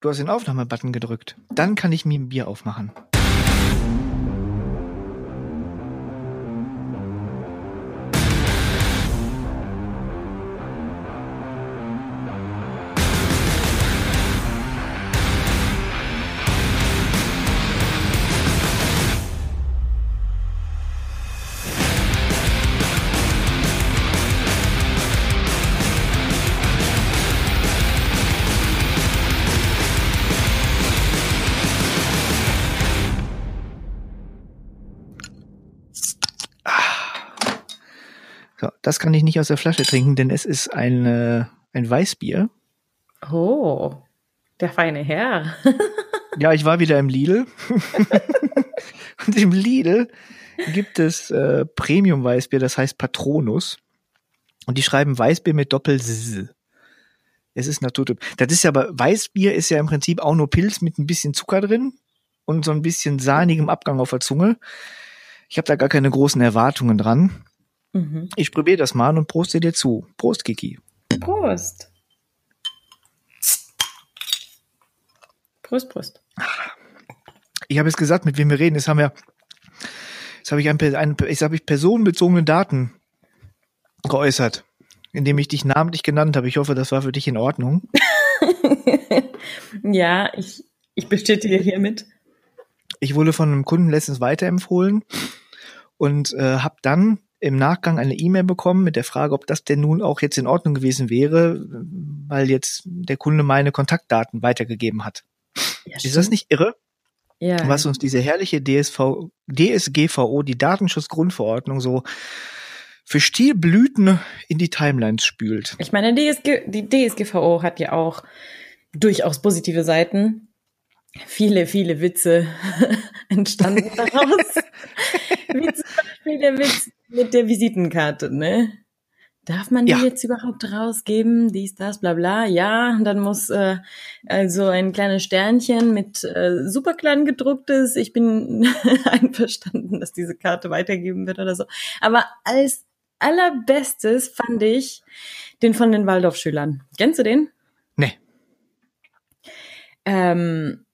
du hast den Aufnahmebutton gedrückt. Dann kann ich mir ein Bier aufmachen. Das kann ich nicht aus der Flasche trinken, denn es ist ein, äh, ein Weißbier. Oh, der feine Herr. ja, ich war wieder im Lidl. Und im Lidl gibt es äh, Premium-Weißbier, das heißt Patronus. Und die schreiben Weißbier mit Doppel-S. Es ist Naturtyp. Das ist ja aber, Weißbier ist ja im Prinzip auch nur Pilz mit ein bisschen Zucker drin und so ein bisschen sahnigem Abgang auf der Zunge. Ich habe da gar keine großen Erwartungen dran. Mhm. Ich probiere das mal und proste dir zu. Prost, Kiki. Prost. Prost, Prost. Ich habe es gesagt, mit wem wir reden. Jetzt haben wir, jetzt habe ich ein, ein jetzt habe ich personenbezogene Daten geäußert, indem ich dich namentlich genannt habe. Ich hoffe, das war für dich in Ordnung. ja, ich, ich bestätige hiermit. Ich wurde von einem Kunden letztens weiterempfohlen und äh, habe dann im Nachgang eine E-Mail bekommen mit der Frage, ob das denn nun auch jetzt in Ordnung gewesen wäre, weil jetzt der Kunde meine Kontaktdaten weitergegeben hat. Ja, ist das nicht irre? Ja. Was uns diese herrliche DSV, DSGVO, die Datenschutzgrundverordnung, so für Stilblüten in die Timelines spült. Ich meine, DSG, die DSGVO hat ja auch durchaus positive Seiten. Viele, viele Witze entstanden daraus. Wie zum Beispiel der Witz, mit der Visitenkarte, ne? Darf man die ja. jetzt überhaupt rausgeben? Dies, das, bla bla. Ja, dann muss äh, also ein kleines Sternchen mit äh, super klein gedrucktes. Ich bin einverstanden, dass diese Karte weitergeben wird oder so. Aber als allerbestes fand ich den von den Waldorfschülern. Kennst du den? Nee. Ähm,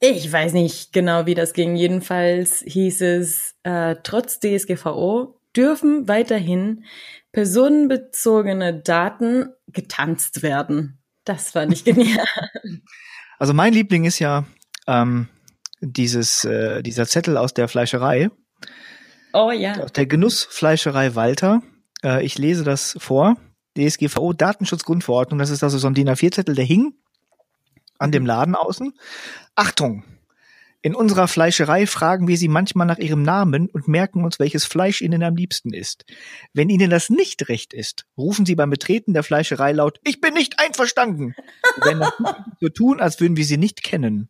ich weiß nicht genau, wie das ging. Jedenfalls hieß es, äh, trotz DSGVO dürfen weiterhin personenbezogene Daten getanzt werden. Das fand ich genial. Also mein Liebling ist ja ähm, dieses, äh, dieser Zettel aus der Fleischerei. Oh ja. Aus der Genussfleischerei Walter. Äh, ich lese das vor. DSGVO Datenschutzgrundverordnung. Das ist also so ein DIN A4-Zettel, der hing an dem Laden außen. Achtung! In unserer Fleischerei fragen wir Sie manchmal nach Ihrem Namen und merken uns, welches Fleisch Ihnen am liebsten ist. Wenn Ihnen das nicht recht ist, rufen Sie beim Betreten der Fleischerei laut, ich bin nicht einverstanden. Wenn das so tun, als würden wir Sie nicht kennen.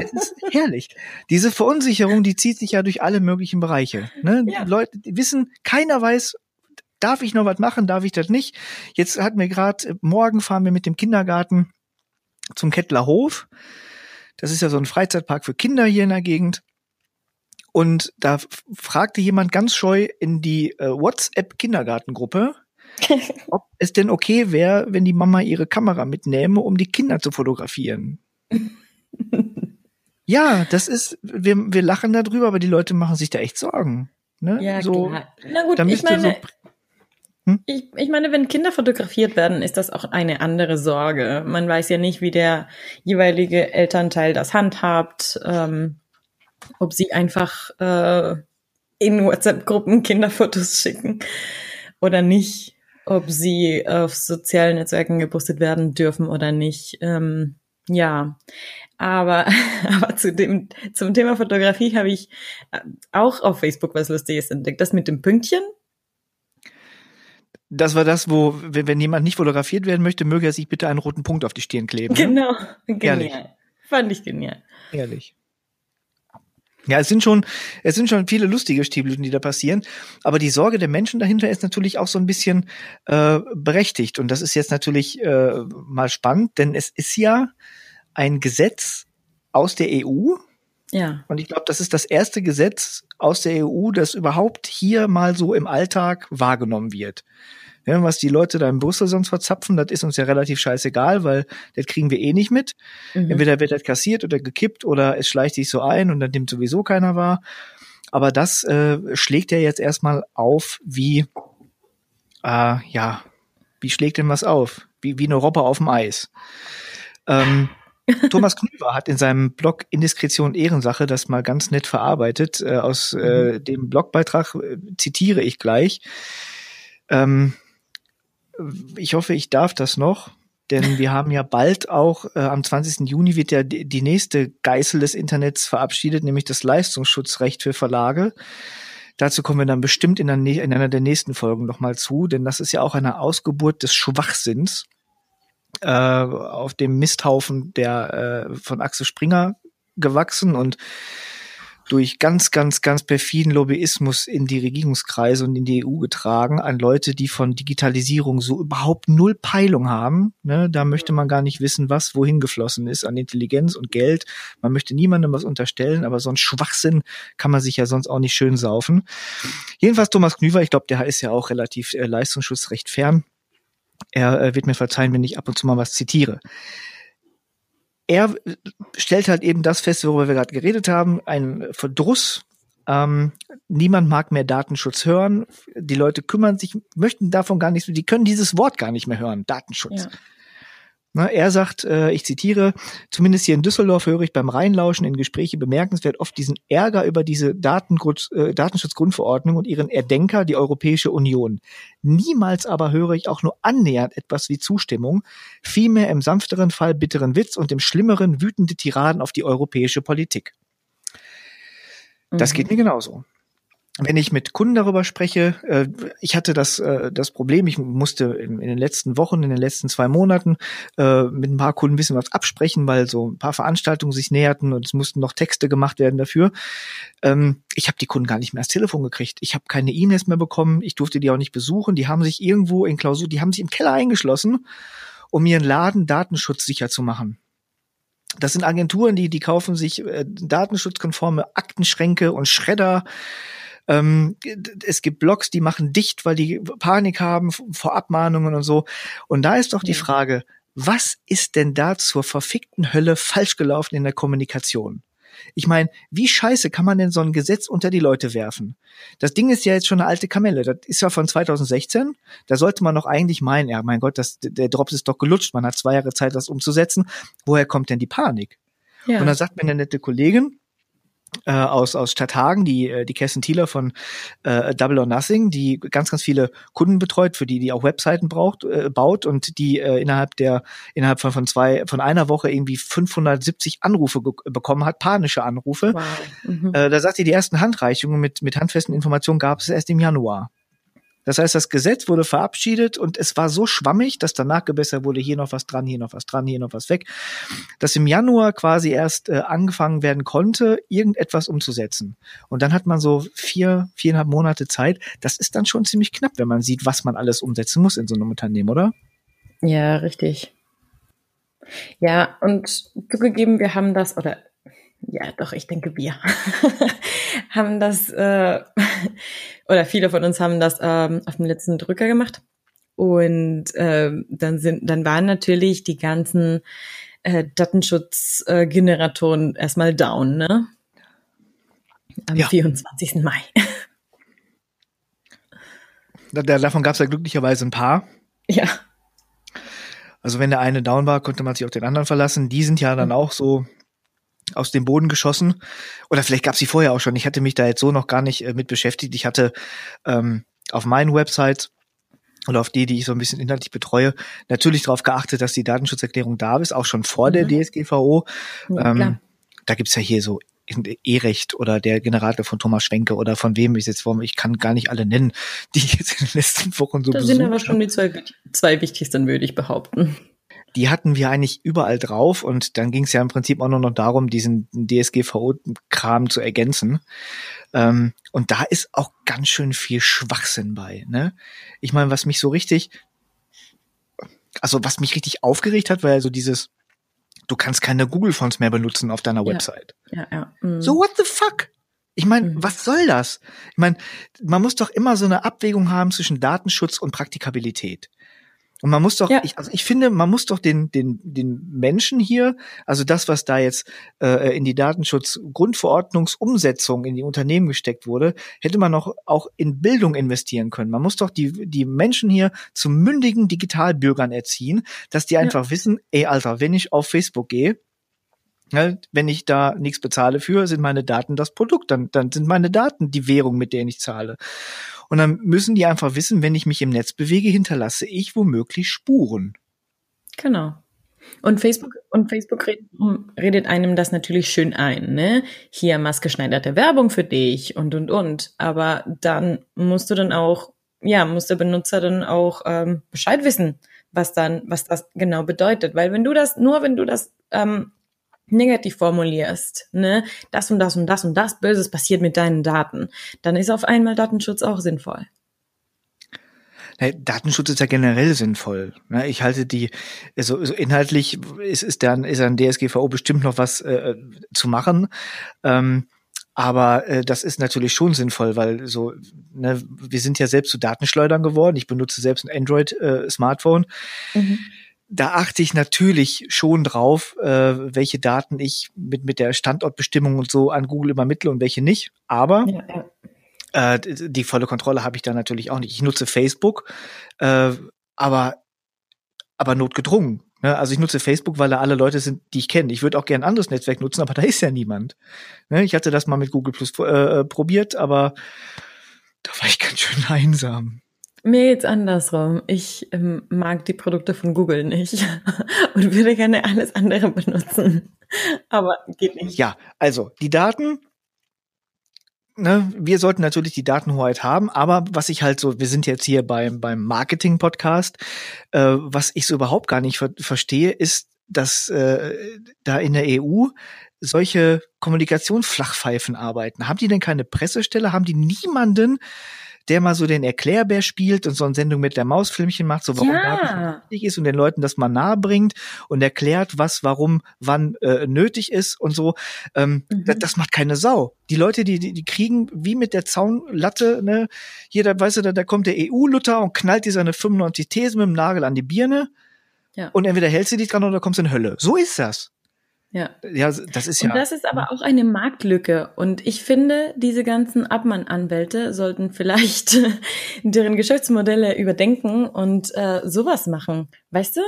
Es ist herrlich. Diese Verunsicherung, die zieht sich ja durch alle möglichen Bereiche. Ne? Ja. Leute die wissen, keiner weiß, darf ich noch was machen, darf ich das nicht. Jetzt hatten wir gerade, morgen fahren wir mit dem Kindergarten zum Kettler Hof. Das ist ja so ein Freizeitpark für Kinder hier in der Gegend. Und da fragte jemand ganz scheu in die äh, WhatsApp-Kindergartengruppe, ob es denn okay wäre, wenn die Mama ihre Kamera mitnehme, um die Kinder zu fotografieren. ja, das ist, wir, wir lachen darüber, aber die Leute machen sich da echt Sorgen. Ne? Ja, so, klar. Na gut, ich meine, so hm? Ich, ich meine, wenn Kinder fotografiert werden, ist das auch eine andere Sorge. Man weiß ja nicht, wie der jeweilige Elternteil das handhabt, ähm, ob sie einfach äh, in WhatsApp-Gruppen Kinderfotos schicken oder nicht, ob sie auf sozialen Netzwerken gepostet werden dürfen oder nicht. Ähm, ja, aber, aber zu dem, zum Thema Fotografie habe ich äh, auch auf Facebook was Lustiges entdeckt. Das mit dem Pünktchen das war das, wo, wenn, wenn jemand nicht fotografiert werden möchte, möge er sich bitte einen roten Punkt auf die Stirn kleben. Ne? Genau, genial. Ehrlich. Fand ich genial. Ehrlich. Ja, es sind schon, es sind schon viele lustige Stilblüten, die da passieren. Aber die Sorge der Menschen dahinter ist natürlich auch so ein bisschen äh, berechtigt. Und das ist jetzt natürlich äh, mal spannend, denn es ist ja ein Gesetz aus der EU. Ja. Und ich glaube, das ist das erste Gesetz aus der EU, das überhaupt hier mal so im Alltag wahrgenommen wird Ja, was die Leute da in Brüssel sonst verzapfen, das ist uns ja relativ scheißegal, weil das kriegen wir eh nicht mit. Mhm. Entweder wird das kassiert oder gekippt oder es schleicht sich so ein und dann nimmt sowieso keiner wahr. Aber das äh, schlägt ja jetzt erstmal auf wie, äh, ja, wie schlägt denn was auf? Wie, wie eine Robbe auf dem Eis. Ähm, Thomas Knüver hat in seinem Blog Indiskretion Ehrensache das mal ganz nett verarbeitet. Äh, aus äh, mhm. dem Blogbeitrag äh, zitiere ich gleich. Ähm, ich hoffe, ich darf das noch, denn wir haben ja bald auch, äh, am 20. Juni wird ja die, die nächste Geißel des Internets verabschiedet, nämlich das Leistungsschutzrecht für Verlage. Dazu kommen wir dann bestimmt in, der, in einer der nächsten Folgen nochmal zu, denn das ist ja auch eine Ausgeburt des Schwachsinns äh, auf dem Misthaufen der äh, von Axel Springer gewachsen und durch ganz, ganz, ganz perfiden Lobbyismus in die Regierungskreise und in die EU getragen an Leute, die von Digitalisierung so überhaupt null Peilung haben. Ne? Da möchte man gar nicht wissen, was wohin geflossen ist an Intelligenz und Geld. Man möchte niemandem was unterstellen, aber so ein Schwachsinn kann man sich ja sonst auch nicht schön saufen. Jedenfalls Thomas Knüver, ich glaube, der ist ja auch relativ äh, leistungsschutzrecht fern. Er äh, wird mir verzeihen, wenn ich ab und zu mal was zitiere er stellt halt eben das fest, worüber wir gerade geredet haben, ein Verdruss. Ähm, niemand mag mehr Datenschutz hören. Die Leute kümmern sich, möchten davon gar nichts, die können dieses Wort gar nicht mehr hören, Datenschutz. Ja. Na, er sagt, äh, ich zitiere, zumindest hier in Düsseldorf höre ich beim Reinlauschen in Gespräche bemerkenswert oft diesen Ärger über diese äh, Datenschutzgrundverordnung und ihren Erdenker, die Europäische Union. Niemals aber höre ich auch nur annähernd etwas wie Zustimmung, vielmehr im sanfteren Fall bitteren Witz und im schlimmeren wütende Tiraden auf die europäische Politik. Das mhm. geht mir genauso wenn ich mit Kunden darüber spreche, äh, ich hatte das, äh, das Problem, ich musste in, in, den letzten Wochen, in den letzten zwei Monaten äh, mit ein paar Kunden ein bisschen was absprechen, weil so ein paar Veranstaltungen sich näherten und es mussten noch Texte gemacht werden dafür. Ähm, ich habe die Kunden gar nicht mehr ans Telefon gekriegt. Ich habe keine E-Mails mehr bekommen, ich durfte die auch nicht besuchen. Die haben sich irgendwo in Klausur, die haben sich im Keller eingeschlossen, um ihren Laden datenschutzsicher zu machen. Das sind Agenturen, die, die kaufen sich äh, datenschutzkonforme Aktenschränke und Schredder ähm, es gibt Blogs, die machen dicht, weil die Panik haben vor Abmahnungen und so. Und da ist doch die Frage, was ist denn da zur verfickten Hölle falsch gelaufen in der Kommunikation? Ich meine, wie scheiße kann man denn so ein Gesetz unter die Leute werfen? Das Ding ist ja jetzt schon eine alte Kamelle. Das ist ja von 2016. Da sollte man noch eigentlich meinen, ja, mein Gott, das, der Drops ist doch gelutscht. Man hat zwei Jahre Zeit, das umzusetzen. Woher kommt denn die Panik? Ja. Und dann sagt mir eine nette Kollegin, äh, aus, aus Stadthagen, die, äh, die Kerstin Thieler von äh, Double or Nothing, die ganz, ganz viele Kunden betreut, für die die auch Webseiten braucht, äh, baut und die äh, innerhalb der, innerhalb von, von zwei, von einer Woche irgendwie 570 Anrufe bekommen hat, panische Anrufe. Wow. Mhm. Äh, da sagt sie, die ersten Handreichungen mit, mit handfesten Informationen gab es erst im Januar. Das heißt, das Gesetz wurde verabschiedet und es war so schwammig, dass danach gebessert wurde, hier noch was dran, hier noch was dran, hier noch was weg, dass im Januar quasi erst äh, angefangen werden konnte, irgendetwas umzusetzen. Und dann hat man so vier, viereinhalb Monate Zeit. Das ist dann schon ziemlich knapp, wenn man sieht, was man alles umsetzen muss in so einem Unternehmen, oder? Ja, richtig. Ja, und zugegeben, wir haben das, oder ja, doch, ich denke, wir haben das, äh, oder viele von uns haben das ähm, auf dem letzten Drücker gemacht. Und äh, dann sind, dann waren natürlich die ganzen äh, Datenschutzgeneratoren äh, erstmal down, ne? Am ja. 24. Mai. Davon gab es ja glücklicherweise ein paar. Ja. Also wenn der eine down war, konnte man sich auf den anderen verlassen. Die sind ja dann mhm. auch so aus dem Boden geschossen. Oder vielleicht gab es sie vorher auch schon. Ich hatte mich da jetzt so noch gar nicht äh, mit beschäftigt. Ich hatte ähm, auf meinen Websites und auf die, die ich so ein bisschen inhaltlich betreue, natürlich darauf geachtet, dass die Datenschutzerklärung da ist, auch schon vor mhm. der DSGVO. Ja, ähm, da gibt's ja hier so E-Recht oder der Generator von Thomas Schwenke oder von wem ich jetzt, ich kann gar nicht alle nennen, die ich jetzt in den letzten Wochen so Da sind aber schon die zwei, zwei wichtigsten, würde ich behaupten die hatten wir eigentlich überall drauf und dann ging es ja im Prinzip auch nur noch darum, diesen DSGVO-Kram zu ergänzen. Ähm, und da ist auch ganz schön viel Schwachsinn bei. Ne? Ich meine, was mich so richtig, also was mich richtig aufgeregt hat, war ja so dieses, du kannst keine Google-Fonts mehr benutzen auf deiner Website. Ja, ja. ja. Mhm. So what the fuck? Ich meine, mhm. was soll das? Ich meine, man muss doch immer so eine Abwägung haben zwischen Datenschutz und Praktikabilität. Und man muss doch, ja. ich, also ich finde, man muss doch den, den, den Menschen hier, also das, was da jetzt äh, in die Datenschutzgrundverordnungsumsetzung in die Unternehmen gesteckt wurde, hätte man noch auch in Bildung investieren können. Man muss doch die, die Menschen hier zu mündigen Digitalbürgern erziehen, dass die einfach ja. wissen, ey Alter, wenn ich auf Facebook gehe, Ne, wenn ich da nichts bezahle für, sind meine Daten das Produkt. Dann, dann sind meine Daten die Währung, mit der ich zahle. Und dann müssen die einfach wissen, wenn ich mich im Netz bewege, hinterlasse ich womöglich Spuren. Genau. Und Facebook, und Facebook redet, redet einem das natürlich schön ein, ne? Hier maßgeschneiderte Werbung für dich und, und, und. Aber dann musst du dann auch, ja, muss der Benutzer dann auch ähm, Bescheid wissen, was dann, was das genau bedeutet. Weil wenn du das, nur wenn du das ähm, negativ formulierst, ne, das und das und das und das Böses passiert mit deinen Daten, dann ist auf einmal Datenschutz auch sinnvoll. Datenschutz ist ja generell sinnvoll. Ne? Ich halte die, also, also inhaltlich ist, ist, dann, ist an DSGVO bestimmt noch was äh, zu machen. Ähm, aber äh, das ist natürlich schon sinnvoll, weil so, ne, wir sind ja selbst zu Datenschleudern geworden. Ich benutze selbst ein Android-Smartphone. Äh, mhm da achte ich natürlich schon drauf, äh, welche Daten ich mit, mit der Standortbestimmung und so an Google übermittle und welche nicht. Aber ja, ja. Äh, die, volle Kontrolle habe ich da natürlich auch nicht. Ich nutze Facebook, äh, aber, aber notgedrungen. Ne? Also ich nutze Facebook, weil da alle Leute sind, die ich kenne. Ich würde auch gern ein anderes Netzwerk nutzen, aber da ist ja niemand. Ne? Ich hatte das mal mit Google Plus äh, äh probiert, aber da war ich ganz schön einsam. Mir geht's andersrum. Ich ähm, mag die Produkte von Google nicht und würde gerne alles andere benutzen. Aber geht nicht. Ja, also die Daten, ne, wir sollten natürlich die Datenhoheit haben, aber was ich halt so, wir sind jetzt hier beim, beim Marketing-Podcast, äh, was ich so überhaupt gar nicht ver verstehe, ist, dass äh, da in der EU solche Kommunikationsflachpfeifen arbeiten. Haben die denn keine Pressestelle? Haben die niemanden, der mal so den Erklärbär spielt und so eine Sendung mit der Mausfilmchen macht, so warum ja. Wichtig ist und den Leuten das mal nahe bringt und erklärt, was, warum, wann äh, nötig ist und so. Ähm, mhm. das, das, macht keine Sau. Die Leute, die, die, die kriegen wie mit der Zaunlatte, ne, jeder, weißt du, da, da kommt der EU-Luther und knallt dir seine 95 Thesen mit dem Nagel an die Birne. Ja. Und entweder hältst du dich dran oder kommst in Hölle. So ist das. Ja. Ja, das ist ja. Und das ist aber auch eine Marktlücke. Und ich finde, diese ganzen Abmann-Anwälte sollten vielleicht deren Geschäftsmodelle überdenken und äh, sowas machen. Weißt du?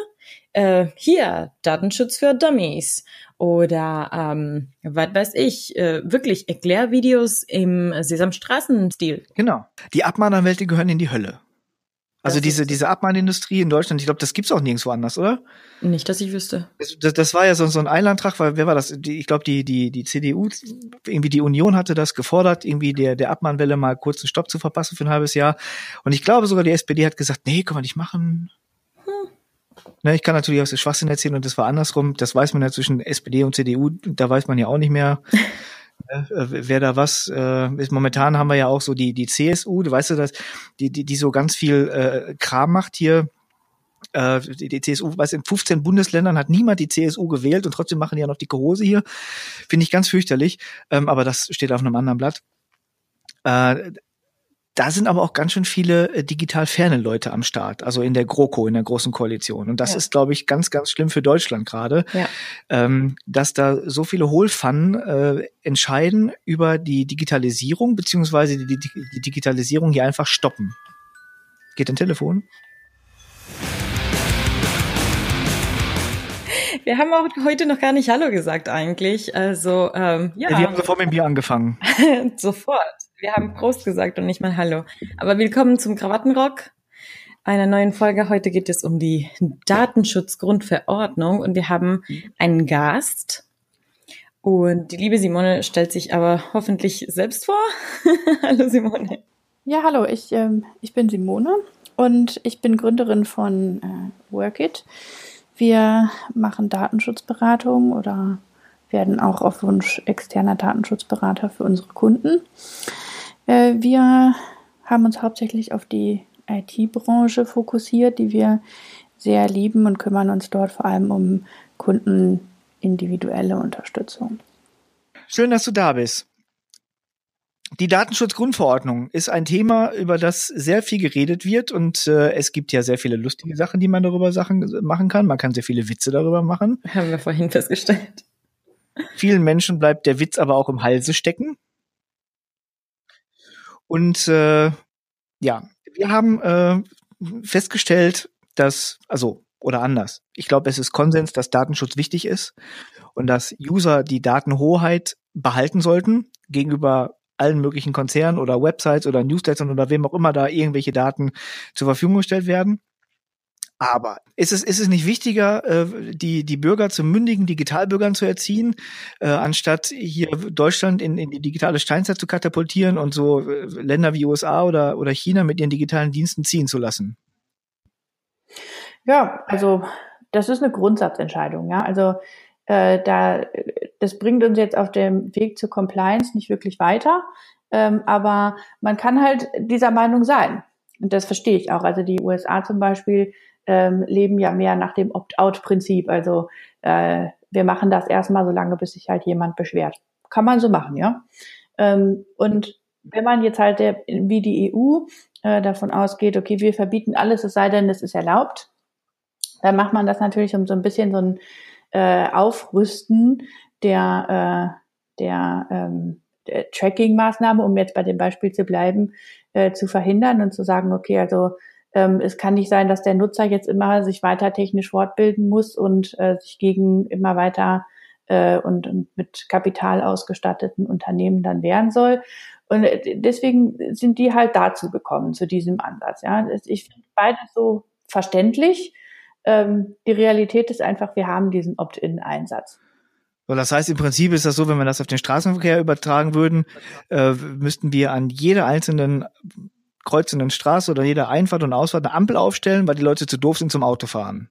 Äh, hier, Datenschutz für Dummies. Oder, ähm, was weiß ich, äh, wirklich Erklärvideos im Sesamstraßen-Stil. Genau. Die Abmahnanwälte gehören in die Hölle. Also diese, diese Abmahnindustrie in Deutschland, ich glaube, das gibt's auch nirgendwo anders, oder? Nicht, dass ich wüsste. Das, das war ja so, so ein Eilantrag, weil wer war das? Die, ich glaube, die, die, die CDU, irgendwie die Union hatte das gefordert, irgendwie der, der Abmahnwelle mal kurz einen Stopp zu verpassen für ein halbes Jahr. Und ich glaube sogar, die SPD hat gesagt, nee, kann man nicht machen. Hm. Ne, ich kann natürlich aus der Schwachsinn erzählen und das war andersrum. Das weiß man ja zwischen SPD und CDU, da weiß man ja auch nicht mehr. Äh, wer da was äh, ist. Momentan haben wir ja auch so die die CSU, du weißt ja, dass die die die so ganz viel äh, Kram macht hier. Äh, die, die CSU, weiß in 15 Bundesländern hat niemand die CSU gewählt und trotzdem machen die ja noch die Hose hier. Finde ich ganz fürchterlich. Ähm, aber das steht auf einem anderen Blatt. Äh, da sind aber auch ganz schön viele äh, digital ferne Leute am Start, also in der GroKo, in der großen Koalition. Und das ja. ist, glaube ich, ganz, ganz schlimm für Deutschland gerade, ja. ähm, dass da so viele Hohlpfannen äh, entscheiden über die Digitalisierung, beziehungsweise die, die, Digitalisierung hier einfach stoppen. Geht dein Telefon? Wir haben auch heute noch gar nicht Hallo gesagt eigentlich. Also ähm, ja. ja wir haben sofort mit dem Bier angefangen. sofort. Wir haben Prost gesagt und nicht mal Hallo. Aber willkommen zum Krawattenrock. Einer neuen Folge. Heute geht es um die Datenschutzgrundverordnung und wir haben einen Gast. Und die liebe Simone stellt sich aber hoffentlich selbst vor. hallo Simone. Ja, hallo, ich, ähm, ich bin Simone und ich bin Gründerin von äh, Workit. Wir machen Datenschutzberatung oder werden auch auf Wunsch externer Datenschutzberater für unsere Kunden. Äh, wir haben uns hauptsächlich auf die IT-Branche fokussiert, die wir sehr lieben und kümmern uns dort vor allem um Kunden individuelle Unterstützung. Schön, dass du da bist. Die Datenschutzgrundverordnung ist ein Thema, über das sehr viel geredet wird und äh, es gibt ja sehr viele lustige Sachen, die man darüber Sachen machen kann. Man kann sehr viele Witze darüber machen. Haben wir vorhin festgestellt. Vielen Menschen bleibt der Witz aber auch im Halse stecken. Und äh, ja, wir haben äh, festgestellt, dass, also, oder anders. Ich glaube, es ist Konsens, dass Datenschutz wichtig ist und dass User die Datenhoheit behalten sollten gegenüber allen möglichen Konzernen oder Websites oder Newslettern oder wem auch immer da irgendwelche Daten zur Verfügung gestellt werden. Aber ist es, ist es nicht wichtiger, äh, die, die Bürger zu mündigen Digitalbürgern zu erziehen, äh, anstatt hier Deutschland in, in die digitale Steinzeit zu katapultieren und so äh, Länder wie USA oder, oder China mit ihren digitalen Diensten ziehen zu lassen? Ja, also das ist eine Grundsatzentscheidung. Ja, also äh, da das bringt uns jetzt auf dem Weg zur Compliance nicht wirklich weiter, ähm, aber man kann halt dieser Meinung sein. Und das verstehe ich auch. Also die USA zum Beispiel ähm, leben ja mehr nach dem Opt-out-Prinzip. Also äh, wir machen das erstmal so lange, bis sich halt jemand beschwert. Kann man so machen, ja. Ähm, und wenn man jetzt halt der, wie die EU äh, davon ausgeht, okay, wir verbieten alles, es sei denn, es ist erlaubt, dann macht man das natürlich um so ein bisschen so ein äh, Aufrüsten der, äh, der, ähm, der Tracking-Maßnahme, um jetzt bei dem Beispiel zu bleiben, äh, zu verhindern und zu sagen, okay, also ähm, es kann nicht sein, dass der Nutzer jetzt immer sich weiter technisch fortbilden muss und äh, sich gegen immer weiter äh, und, und mit Kapital ausgestatteten Unternehmen dann wehren soll. Und äh, deswegen sind die halt dazu gekommen, zu diesem Ansatz. Ja, ich finde beides so verständlich. Ähm, die Realität ist einfach, wir haben diesen Opt-in-Einsatz. So, das heißt, im Prinzip ist das so, wenn wir das auf den Straßenverkehr übertragen würden, äh, müssten wir an jeder einzelnen kreuzenden Straße oder jeder Einfahrt und Ausfahrt eine Ampel aufstellen, weil die Leute zu doof sind zum Autofahren.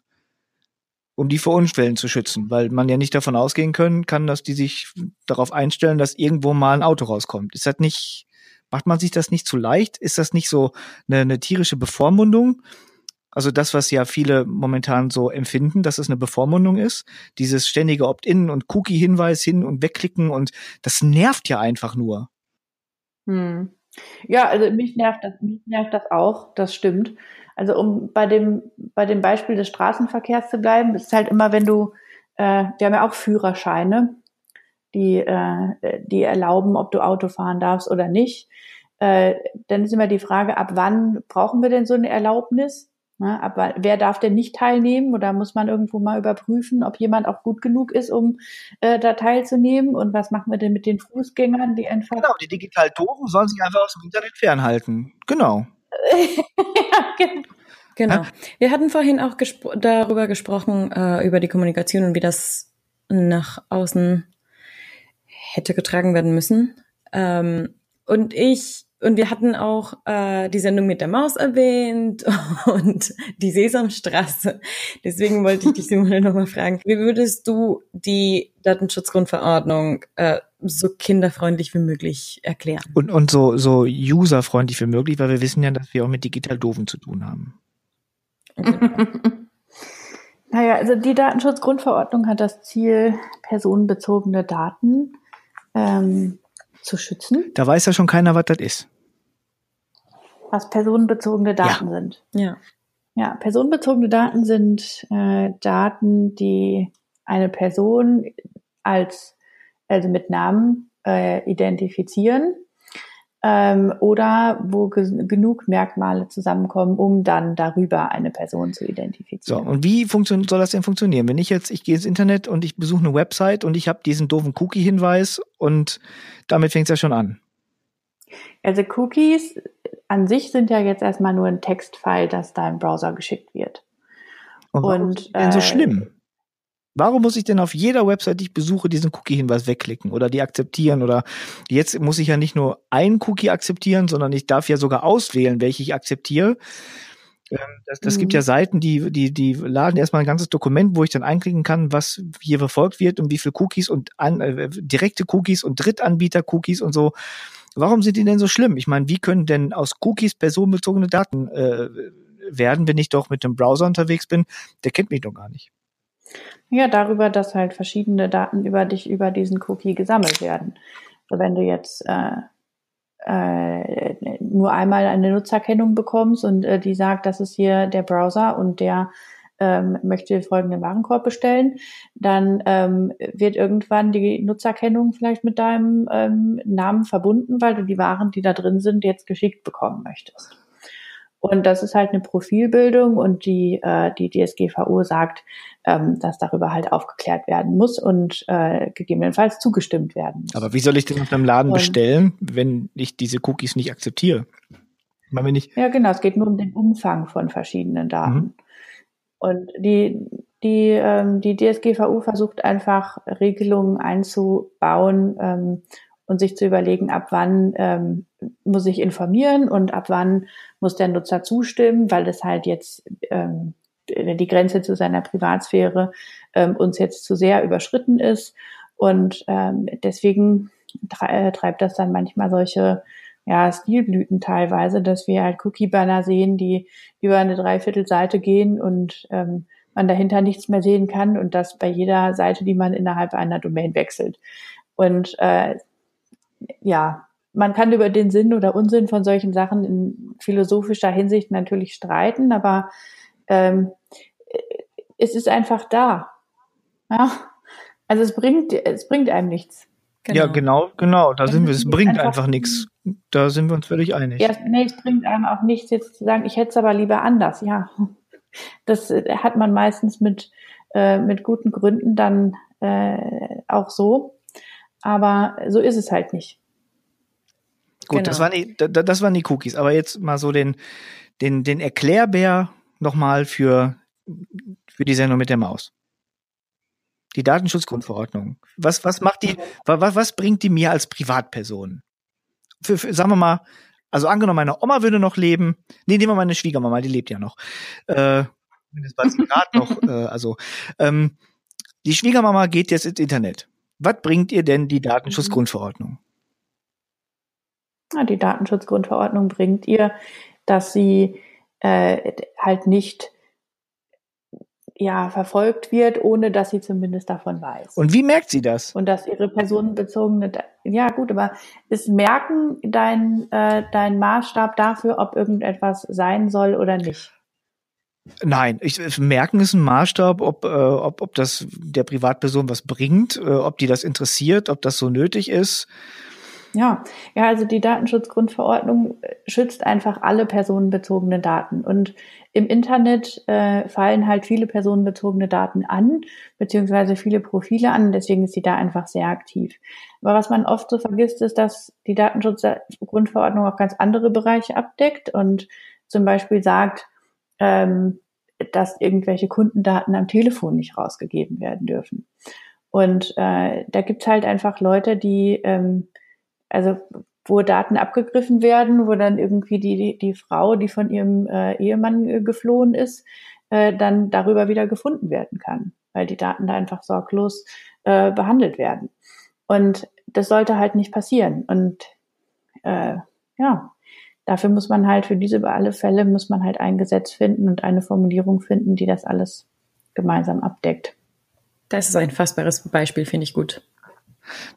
Um die vor Unfällen zu schützen, weil man ja nicht davon ausgehen können kann, dass die sich darauf einstellen, dass irgendwo mal ein Auto rauskommt. Ist das nicht, macht man sich das nicht zu leicht? Ist das nicht so eine, eine tierische Bevormundung? Also das, was ja viele momentan so empfinden, dass es eine Bevormundung ist, dieses ständige Opt-in und Cookie-Hinweis hin und wegklicken und das nervt ja einfach nur. Hm. Ja, also mich nervt das, mich nervt das auch, das stimmt. Also um bei dem, bei dem Beispiel des Straßenverkehrs zu bleiben, ist halt immer, wenn du, äh, wir haben ja auch Führerscheine, die, äh, die erlauben, ob du Auto fahren darfst oder nicht. Äh, dann ist immer die Frage, ab wann brauchen wir denn so eine Erlaubnis? Ne? Aber wer darf denn nicht teilnehmen? Oder muss man irgendwo mal überprüfen, ob jemand auch gut genug ist, um äh, da teilzunehmen? Und was machen wir denn mit den Fußgängern, die einfach. Genau, die digital Doofen sollen sich einfach aus dem Internet fernhalten. Genau. ja, genau. Genau. Wir hatten vorhin auch gespro darüber gesprochen, äh, über die Kommunikation und wie das nach außen hätte getragen werden müssen. Ähm, und ich und wir hatten auch äh, die Sendung mit der Maus erwähnt und die Sesamstraße. Deswegen wollte ich dich, Simone, nochmal fragen, wie würdest du die Datenschutzgrundverordnung äh, so kinderfreundlich wie möglich erklären? Und, und so, so userfreundlich wie möglich, weil wir wissen ja, dass wir auch mit digital Doofen zu tun haben. naja, also die Datenschutzgrundverordnung hat das Ziel, personenbezogene Daten ähm, zu schützen. Da weiß ja schon keiner, was das ist was personenbezogene Daten ja. sind. Ja. Ja, personenbezogene Daten sind äh, Daten, die eine Person als, also mit Namen äh, identifizieren ähm, oder wo genug Merkmale zusammenkommen, um dann darüber eine Person zu identifizieren. So, und wie soll das denn funktionieren? Wenn ich jetzt, ich gehe ins Internet und ich besuche eine Website und ich habe diesen doofen Cookie-Hinweis und damit fängt es ja schon an. Also Cookies an sich sind ja jetzt erstmal nur ein Textfile, das da im Browser geschickt wird. Und, warum und ist denn so äh, schlimm? Warum muss ich denn auf jeder Website, die ich besuche, diesen Cookie-Hinweis wegklicken oder die akzeptieren? Oder jetzt muss ich ja nicht nur einen Cookie akzeptieren, sondern ich darf ja sogar auswählen, welche ich akzeptiere. Ähm, das, das mhm. gibt ja Seiten, die, die, die laden erstmal ein ganzes Dokument, wo ich dann einklicken kann, was hier verfolgt wird und wie viele Cookies und an, äh, direkte Cookies und Drittanbieter-Cookies und so. Warum sind die denn so schlimm? Ich meine, wie können denn aus Cookies personenbezogene Daten äh, werden, wenn ich doch mit dem Browser unterwegs bin? Der kennt mich doch gar nicht. Ja, darüber, dass halt verschiedene Daten über dich über diesen Cookie gesammelt werden. Also wenn du jetzt äh, äh, nur einmal eine Nutzerkennung bekommst und äh, die sagt, das ist hier der Browser und der ähm, möchte folgenden Warenkorb bestellen, dann ähm, wird irgendwann die Nutzerkennung vielleicht mit deinem ähm, Namen verbunden, weil du die Waren, die da drin sind, jetzt geschickt bekommen möchtest. Und das ist halt eine Profilbildung und die, äh, die DSGVO sagt, ähm, dass darüber halt aufgeklärt werden muss und äh, gegebenenfalls zugestimmt werden muss. Aber wie soll ich denn auf einem Laden und, bestellen, wenn ich diese Cookies nicht akzeptiere? Meine, nicht ja, genau. Es geht nur um den Umfang von verschiedenen Daten. Mhm. Und die, die, ähm, die DSGVO versucht einfach Regelungen einzubauen, ähm, und sich zu überlegen, ab wann ähm, muss ich informieren und ab wann muss der Nutzer zustimmen, weil das halt jetzt ähm, die Grenze zu seiner Privatsphäre ähm, uns jetzt zu sehr überschritten ist. Und ähm, deswegen äh, treibt das dann manchmal solche ja, Stilblüten teilweise, dass wir halt Cookie-Banner sehen, die über eine Dreiviertelseite gehen und ähm, man dahinter nichts mehr sehen kann und das bei jeder Seite, die man innerhalb einer Domain wechselt. Und äh, ja, man kann über den Sinn oder Unsinn von solchen Sachen in philosophischer Hinsicht natürlich streiten, aber ähm, es ist einfach da. Ja? Also es bringt, es bringt einem nichts. Genau. Ja, genau, genau. Da sind wir. Es bringt einfach, einfach nichts. Da sind wir uns völlig einig. Ja, nee, es bringt einem auch nichts, jetzt zu sagen, ich hätte es aber lieber anders. Ja, das hat man meistens mit äh, mit guten Gründen dann äh, auch so. Aber so ist es halt nicht. Gut, genau. das, waren die, das waren die Cookies. Aber jetzt mal so den, den, den Erklärbär nochmal für, für die Sendung mit der Maus. Die Datenschutzgrundverordnung. Was, was macht die, was, was bringt die mir als Privatperson? Für, für, sagen wir mal, also angenommen, meine Oma würde noch leben. Nee, nehmen wir meine Schwiegermama, die lebt ja noch. Äh, zumindest sie gerade noch. Äh, also, ähm, die Schwiegermama geht jetzt ins Internet. Was bringt ihr denn die Datenschutzgrundverordnung? Die Datenschutzgrundverordnung bringt ihr, dass sie äh, halt nicht ja, verfolgt wird, ohne dass sie zumindest davon weiß. Und wie merkt sie das? Und dass ihre personenbezogene, ja gut, aber ist Merken dein, äh, dein Maßstab dafür, ob irgendetwas sein soll oder nicht? Nein, ich, merken ist ein Maßstab, ob, äh, ob, ob das der Privatperson was bringt, äh, ob die das interessiert, ob das so nötig ist. Ja, ja, also die Datenschutzgrundverordnung äh, schützt einfach alle personenbezogenen Daten. Und im Internet äh, fallen halt viele personenbezogene Daten an, beziehungsweise viele Profile an. Deswegen ist sie da einfach sehr aktiv. Aber was man oft so vergisst, ist, dass die Datenschutzgrundverordnung auch ganz andere Bereiche abdeckt und zum Beispiel sagt, ähm, dass irgendwelche Kundendaten am Telefon nicht rausgegeben werden dürfen. Und äh, da gibt's halt einfach Leute, die, ähm, also wo Daten abgegriffen werden, wo dann irgendwie die, die, Frau, die von ihrem äh, Ehemann äh, geflohen ist, äh, dann darüber wieder gefunden werden kann, weil die Daten da einfach sorglos äh, behandelt werden. Und das sollte halt nicht passieren. Und äh, ja, dafür muss man halt für diese alle Fälle muss man halt ein Gesetz finden und eine Formulierung finden, die das alles gemeinsam abdeckt. Das ist ein fassbares Beispiel, finde ich gut.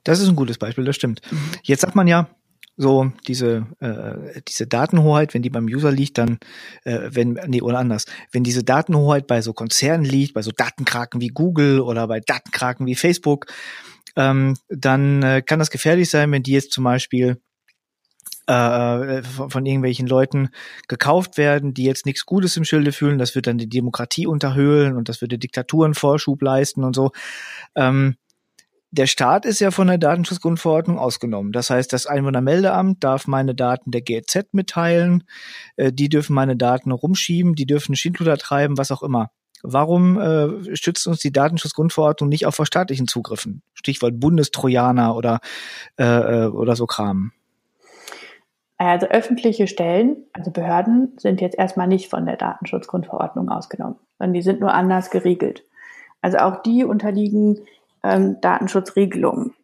Das ist ein gutes Beispiel, das stimmt. Mhm. Jetzt sagt man ja, so diese äh, diese Datenhoheit, wenn die beim User liegt, dann äh, wenn nee oder anders, wenn diese Datenhoheit bei so Konzernen liegt, bei so Datenkraken wie Google oder bei Datenkraken wie Facebook, ähm, dann äh, kann das gefährlich sein, wenn die jetzt zum Beispiel äh, von, von irgendwelchen Leuten gekauft werden, die jetzt nichts Gutes im Schilde fühlen. Das wird dann die Demokratie unterhöhlen und das würde Diktaturen Vorschub leisten und so. Ähm, der Staat ist ja von der Datenschutzgrundverordnung ausgenommen. Das heißt, das Einwohnermeldeamt darf meine Daten der GZ mitteilen, äh, die dürfen meine Daten rumschieben, die dürfen Schindluder treiben, was auch immer. Warum äh, stützt uns die Datenschutzgrundverordnung nicht auf vor staatlichen Zugriffen? Stichwort Bundestrojaner oder, äh, äh oder so Kram. Also öffentliche Stellen, also Behörden, sind jetzt erstmal nicht von der Datenschutzgrundverordnung ausgenommen, sondern die sind nur anders geregelt. Also auch die unterliegen ähm, Datenschutzregelungen.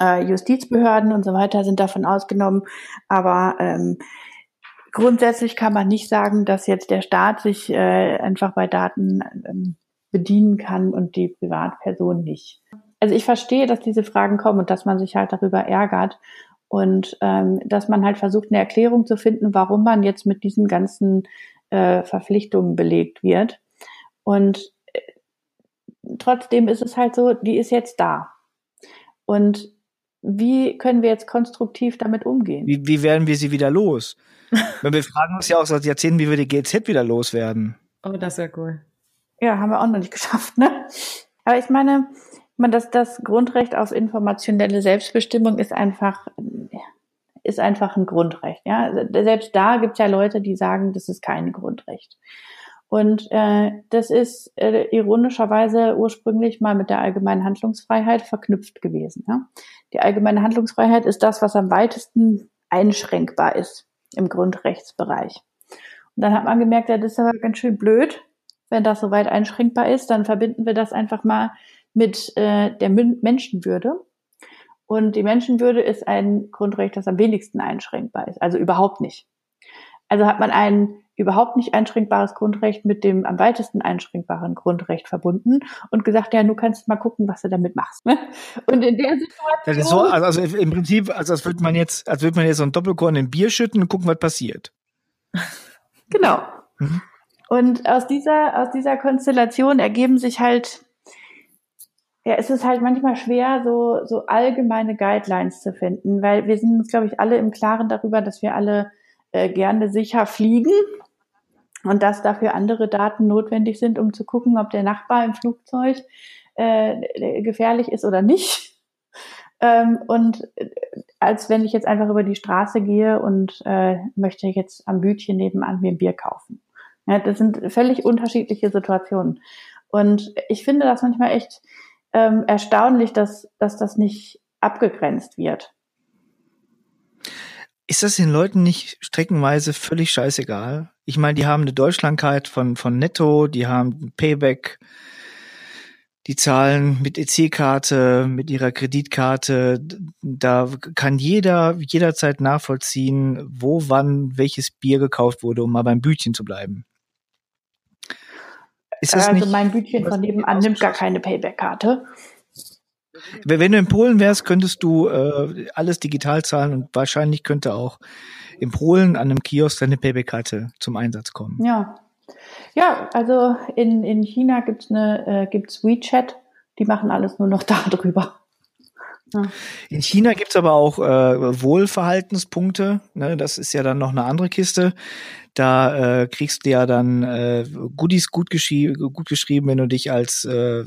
Äh, Justizbehörden und so weiter sind davon ausgenommen, aber ähm, grundsätzlich kann man nicht sagen, dass jetzt der Staat sich äh, einfach bei Daten ähm, bedienen kann und die Privatperson nicht. Also ich verstehe, dass diese Fragen kommen und dass man sich halt darüber ärgert Und ähm, dass man halt versucht, eine Erklärung zu finden, warum man jetzt mit diesen ganzen äh, Verpflichtungen belegt wird. Und trotzdem ist es halt so, die ist jetzt da. Und wie können wir jetzt konstruktiv damit umgehen? Wie, wie werden wir sie wieder los? Wenn wir fragen uns ja auch seit Jahrzehnten, wie wir die GZ wieder loswerden. Oh, das wäre cool. Ja, haben wir auch noch nicht geschafft, ne? Aber ich meine, man, das, das Grundrecht auf informationelle Selbstbestimmung ist einfach, ist einfach ein Grundrecht. Ja? Selbst da gibt es ja Leute, die sagen, das ist kein Grundrecht. Und äh, das ist äh, ironischerweise ursprünglich mal mit der allgemeinen Handlungsfreiheit verknüpft gewesen. Ja? Die allgemeine Handlungsfreiheit ist das, was am weitesten einschränkbar ist im Grundrechtsbereich. Und dann hat man gemerkt, ja, das ist aber ganz schön blöd, wenn das so weit einschränkbar ist, dann verbinden wir das einfach mal mit äh, der Menschenwürde. Und die Menschenwürde ist ein Grundrecht, das am wenigsten einschränkbar ist, also überhaupt nicht. Also hat man ein überhaupt nicht einschränkbares Grundrecht mit dem am weitesten einschränkbaren Grundrecht verbunden und gesagt, ja, du kannst mal gucken, was du damit machst. Ne? Und in der Situation. Das ist so, also, also im Prinzip, also als würde man jetzt, als würde man jetzt so ein Doppelkorn in Bier schütten und gucken, was passiert. Genau. Mhm. Und aus dieser, aus dieser Konstellation ergeben sich halt, ja, es ist halt manchmal schwer, so, so allgemeine Guidelines zu finden, weil wir sind uns, glaube ich, alle im Klaren darüber, dass wir alle äh, gerne sicher fliegen und dass dafür andere Daten notwendig sind, um zu gucken, ob der Nachbar im Flugzeug äh, gefährlich ist oder nicht. Ähm, und äh, als wenn ich jetzt einfach über die Straße gehe und äh, möchte jetzt am Bütchen nebenan mir ein Bier kaufen. Ja, das sind völlig unterschiedliche Situationen. Und ich finde das manchmal echt ähm, erstaunlich, dass, dass das nicht abgegrenzt wird. Ist das den Leuten nicht streckenweise völlig scheißegal? Ich meine, die haben eine Deutschlandkeit von, von Netto, die haben Payback, die zahlen mit EC-Karte, mit ihrer Kreditkarte. Da kann jeder jederzeit nachvollziehen, wo, wann, welches Bier gekauft wurde, um mal beim Bütchen zu bleiben. Ist das also nicht, mein Bütchen von nebenan nimmt gar keine Payback-Karte. Wenn du in Polen wärst, könntest du äh, alles digital zahlen und wahrscheinlich könnte auch in Polen an einem Kiosk deine Payback-Karte zum Einsatz kommen. Ja. Ja, also in, in China gibt's eine, äh, gibt's WeChat, die machen alles nur noch darüber. In China gibt's aber auch äh, Wohlverhaltenspunkte. Ne? Das ist ja dann noch eine andere Kiste. Da äh, kriegst du ja dann äh, Goodies gut, geschrie gut geschrieben, wenn du dich als äh,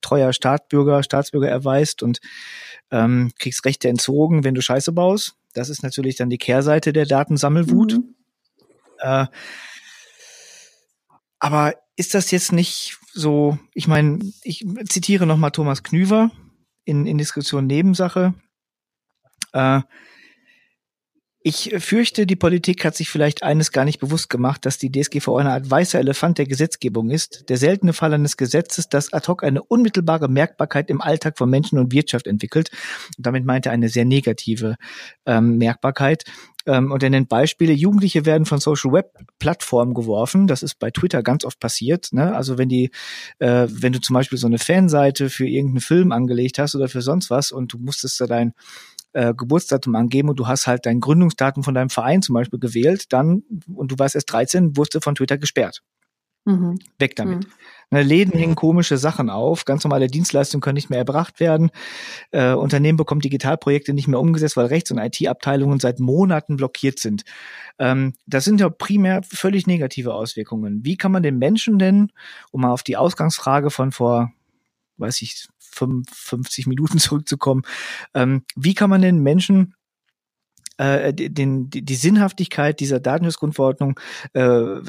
treuer Staatsbürger, Staatsbürger erweist und ähm, kriegst Rechte entzogen, wenn du Scheiße baust. Das ist natürlich dann die Kehrseite der Datensammelwut. Mhm. Äh, aber ist das jetzt nicht so, ich meine, ich zitiere nochmal Thomas Knüver in, in Diskussion Nebensache. Äh, ich fürchte, die Politik hat sich vielleicht eines gar nicht bewusst gemacht, dass die DSGVO eine Art weißer Elefant der Gesetzgebung ist, der seltene Fall eines Gesetzes, das ad hoc eine unmittelbare Merkbarkeit im Alltag von Menschen und Wirtschaft entwickelt. Und damit meint er eine sehr negative ähm, Merkbarkeit. Ähm, und er nennt Beispiele, Jugendliche werden von Social Web Plattformen geworfen. Das ist bei Twitter ganz oft passiert. Ne? Also wenn die, äh, wenn du zum Beispiel so eine Fanseite für irgendeinen Film angelegt hast oder für sonst was und du musstest da dein äh, Geburtsdatum angeben und du hast halt dein Gründungsdatum von deinem Verein zum Beispiel gewählt, dann, und du warst erst 13, wurdest du von Twitter gesperrt. Mhm. Weg damit. Mhm. Ne, Läden hängen komische Sachen auf, ganz normale Dienstleistungen können nicht mehr erbracht werden. Äh, Unternehmen bekommen Digitalprojekte nicht mehr umgesetzt, weil Rechts- und IT-Abteilungen seit Monaten blockiert sind. Ähm, das sind ja primär völlig negative Auswirkungen. Wie kann man den Menschen denn, um mal auf die Ausgangsfrage von vor, weiß ich, 55 Minuten zurückzukommen. Ähm, wie kann man den Menschen äh, den, die, die Sinnhaftigkeit dieser Datenschutzgrundverordnung äh,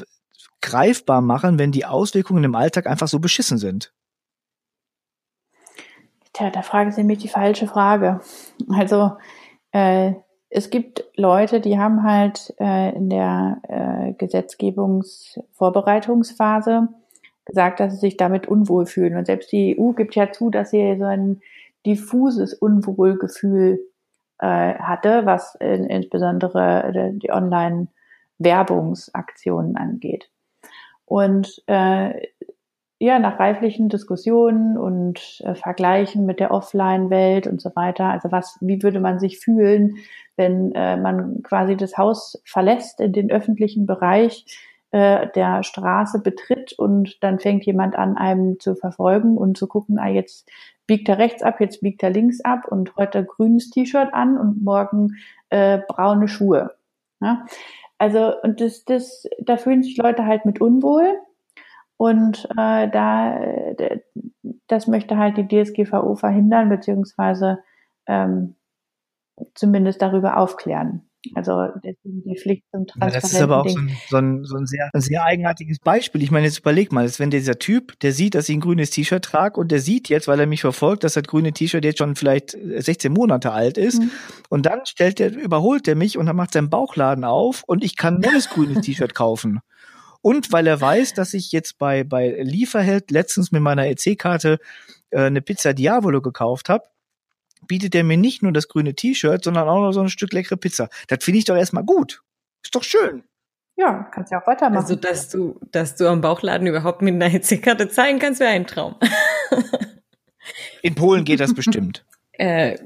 greifbar machen, wenn die Auswirkungen im Alltag einfach so beschissen sind? Tja, da fragen Sie mich die falsche Frage. Also äh, es gibt Leute, die haben halt äh, in der äh, Gesetzgebungsvorbereitungsphase gesagt, dass sie sich damit unwohl fühlen. Und selbst die EU gibt ja zu, dass sie so ein diffuses Unwohlgefühl äh, hatte, was in, insbesondere die Online-Werbungsaktionen angeht. Und äh, ja, nach reiflichen Diskussionen und äh, Vergleichen mit der Offline-Welt und so weiter. Also was, wie würde man sich fühlen, wenn äh, man quasi das Haus verlässt in den öffentlichen Bereich äh, der Straße betritt und dann fängt jemand an, einem zu verfolgen und zu gucken, ah, jetzt biegt er rechts ab, jetzt biegt er links ab und heute grünes T-Shirt an und morgen äh, braune Schuhe. Ja? Also, und das, das, da fühlen sich Leute halt mit unwohl und äh, da, das möchte halt die DSGVO verhindern, beziehungsweise ähm, zumindest darüber aufklären. Also die Pflicht zum Transparenten. Ja, das ist aber auch so ein, so, ein, so ein, sehr, ein sehr eigenartiges Beispiel. Ich meine, jetzt überleg mal, wenn dieser Typ, der sieht, dass ich ein grünes T-Shirt trage und der sieht jetzt, weil er mich verfolgt, dass das grüne T-Shirt jetzt schon vielleicht 16 Monate alt ist mhm. und dann stellt der, überholt der mich und dann macht seinen Bauchladen auf und ich kann nur das grüne T-Shirt kaufen. Und weil er weiß, dass ich jetzt bei, bei Lieferheld letztens mit meiner EC-Karte äh, eine Pizza Diavolo gekauft habe, bietet er mir nicht nur das grüne T-Shirt, sondern auch noch so ein Stück leckere Pizza. Das finde ich doch erstmal gut. Ist doch schön. Ja, kannst ja auch weitermachen. Also, dass du, dass du am Bauchladen überhaupt mit einer EC-Karte zeigen kannst, wäre ein Traum. In Polen geht das bestimmt. Äh,